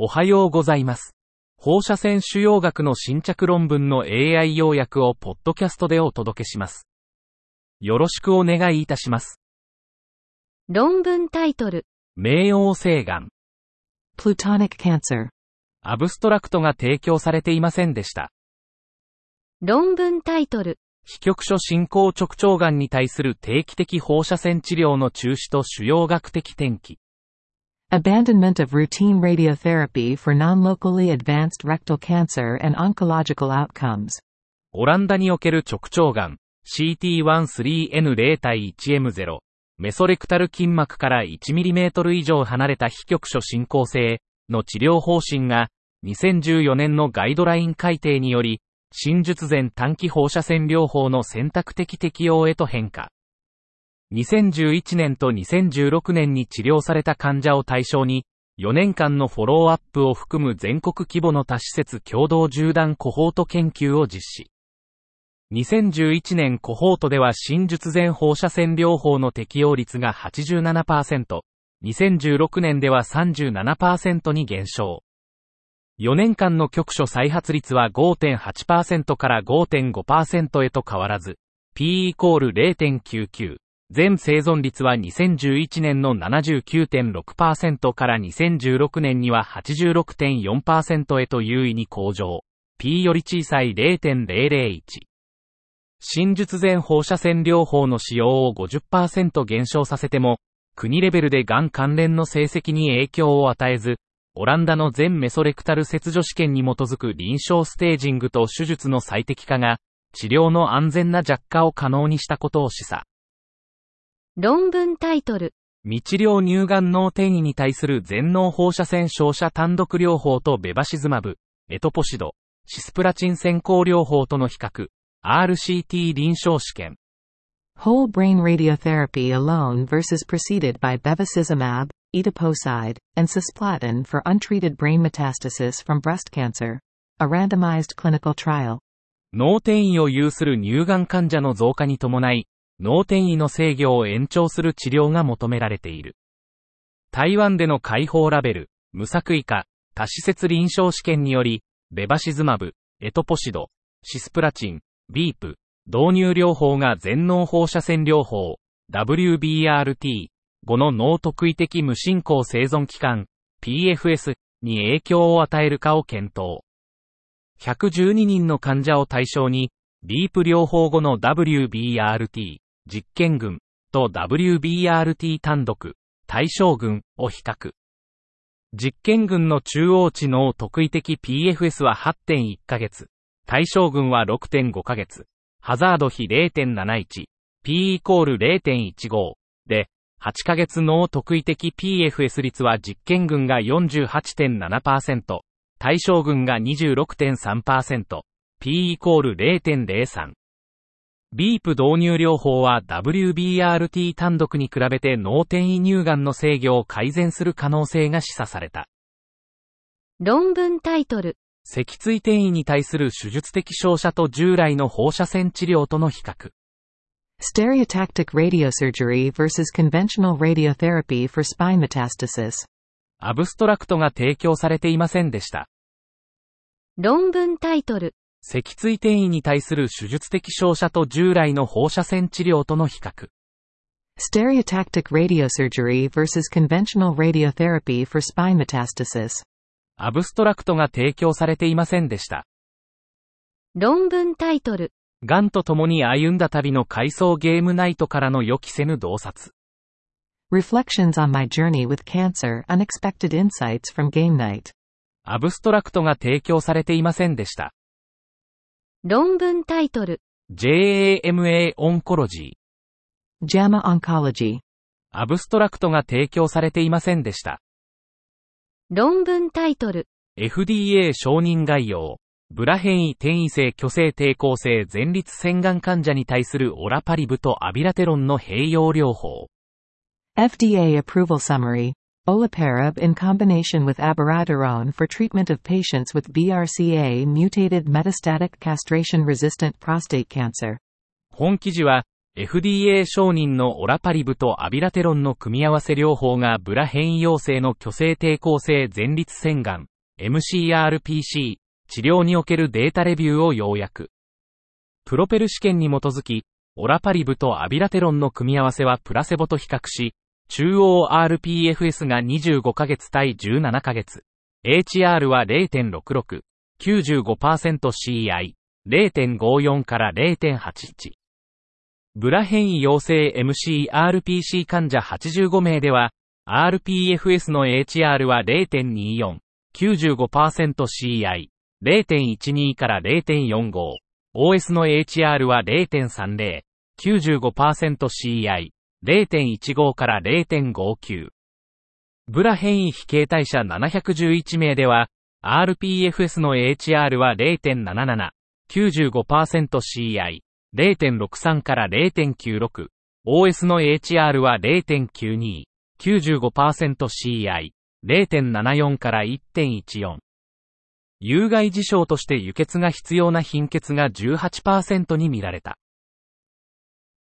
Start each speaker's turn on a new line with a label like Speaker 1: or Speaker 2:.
Speaker 1: おはようございます。放射線腫瘍学の新着論文の AI 要約をポッドキャストでお届けします。よろしくお願いいたします。
Speaker 2: 論文タイトル、
Speaker 1: 冥王星がん。
Speaker 3: Plutonic cancer.
Speaker 1: アブストラクトが提供されていませんでした。
Speaker 2: 論文タイトル、
Speaker 1: 非局所進行直腸がんに対する定期的放射線治療の中止と腫瘍学的転機。
Speaker 3: Abandonment of routine radiotherapy for non-locally advanced rectal cancer and oncological outcomes.
Speaker 1: オランダにおける直腸がん CT13N0 対 1M0 メソレクタル筋膜から 1mm 以上離れた非局所進行性の治療方針が2014年のガイドライン改定により新術前短期放射線療法の選択的適用へと変化。2011年と2016年に治療された患者を対象に4年間のフォローアップを含む全国規模の多施設共同縦断コホート研究を実施。2011年コホートでは新術前放射線療法の適用率が87%、2016年では37%に減少。4年間の局所再発率は5.8%から5.5%へと変わらず、P イコール0.99。全生存率は2011年の79.6%から2016年には86.4%へと優位に向上。P より小さい0.001。新術前放射線療法の使用を50%減少させても、国レベルでがん関連の成績に影響を与えず、オランダの全メソレクタル切除試験に基づく臨床ステージングと手術の最適化が、治療の安全な弱化を可能にしたことを示唆。
Speaker 2: 論文タイトル、
Speaker 1: 未治療乳がん脳転移に対する全脳放射線照射単独療法とベバシズマブ、エトポシド、シスプラチン先行療法との比較、RCT 臨床試験。
Speaker 3: Whole brain radiotherapy alone versus preceded by bevacizumab, etoposide, and cisplatin for untreated brain metastasis from breast cancer. A randomized clinical trial.
Speaker 1: 脳転移を有する乳がん患者の増加に伴い、脳転移の制御を延長する治療が求められている。台湾での解放ラベル、無作為化、多施設臨床試験により、ベバシズマブ、エトポシド、シスプラチン、ビープ、導入療法が全脳放射線療法、WBRT、5の脳特異的無進行生存期間、PFS に影響を与えるかを検討。112人の患者を対象に、ビープ療法後の WBRT、実験群と WBRT 単独、対象群を比較。実験群の中央値脳特異的 PFS は8.1ヶ月、対象群は6.5ヶ月、ハザード比0.71、P イコール0.15で、8ヶ月脳特異的 PFS 率は実験群が48.7%、対象群が26.3%、P イコール0.03。ビープ導入療法は WBRT 単独に比べて脳転移乳がんの制御を改善する可能性が示唆された。
Speaker 2: 論文タイトル、
Speaker 1: 脊椎転移に対する手術的照射と従来の放射線治療との比較。
Speaker 3: Stereotactic radiosurgery versus conventional radiotherapy for spine metastasis.
Speaker 1: アブストラクトが提供されていませんでした。
Speaker 2: 論文タイトル、
Speaker 1: 脊椎転移に対する手術的照射と従来の放射線治療との比較。
Speaker 3: Stereotactic radiosurgery versus conventional radiotherapy for spine metastasis.
Speaker 1: アブストラクトが提供されていませんでした。
Speaker 2: 論文タイトル、
Speaker 1: ガンと共に歩んだ旅の回想ゲームナイトからの予期せぬ洞察。
Speaker 3: Reflections on my journey with cancer Unexpected insights from Game Night.
Speaker 1: アブストラクトが提供されていませんでした。
Speaker 2: 論文タイトル、
Speaker 1: JAMA Oncology。
Speaker 3: JAMA Oncology.
Speaker 1: アブストラクトが提供されていませんでした。
Speaker 2: 論文タイトル、
Speaker 1: FDA 承認概要。ブラ変異転移性虚勢抵抗性前立腺がん患者に対するオラパリブとアビラテロンの併用療法。
Speaker 3: FDA approval summary. Olaparib in combination with abiraterone for treatment of patients with BRCA mutated metastatic castration resistant prostate cancer.
Speaker 1: 本記事は、FDA 承認のオラパリブとアビラテロンの組み合わせ療法がブラ変異陽性の虚勢抵抗性前立腺がん、MCRPC、治療におけるデータレビューを要約。プロペル試験に基づき、オラパリブとアビラテロンの組み合わせはプラセボと比較し、中央 RPFS が25ヶ月対17ヶ月、HR は0.66、95%CI、0.54から0.81。ブラ変異陽性 MCRPC 患者85名では、RPFS の HR は0.24、95%CI、0.12から0.45、OS の HR は0.30、95%CI、0.15から0.59。ブラ変異非形態者711名では、RPFS の HR は0.77、95%CI、0.63から0.96、OS の HR は0.92、95%CI、0.74から1.14。有害事象として輸血が必要な貧血が18%に見られた。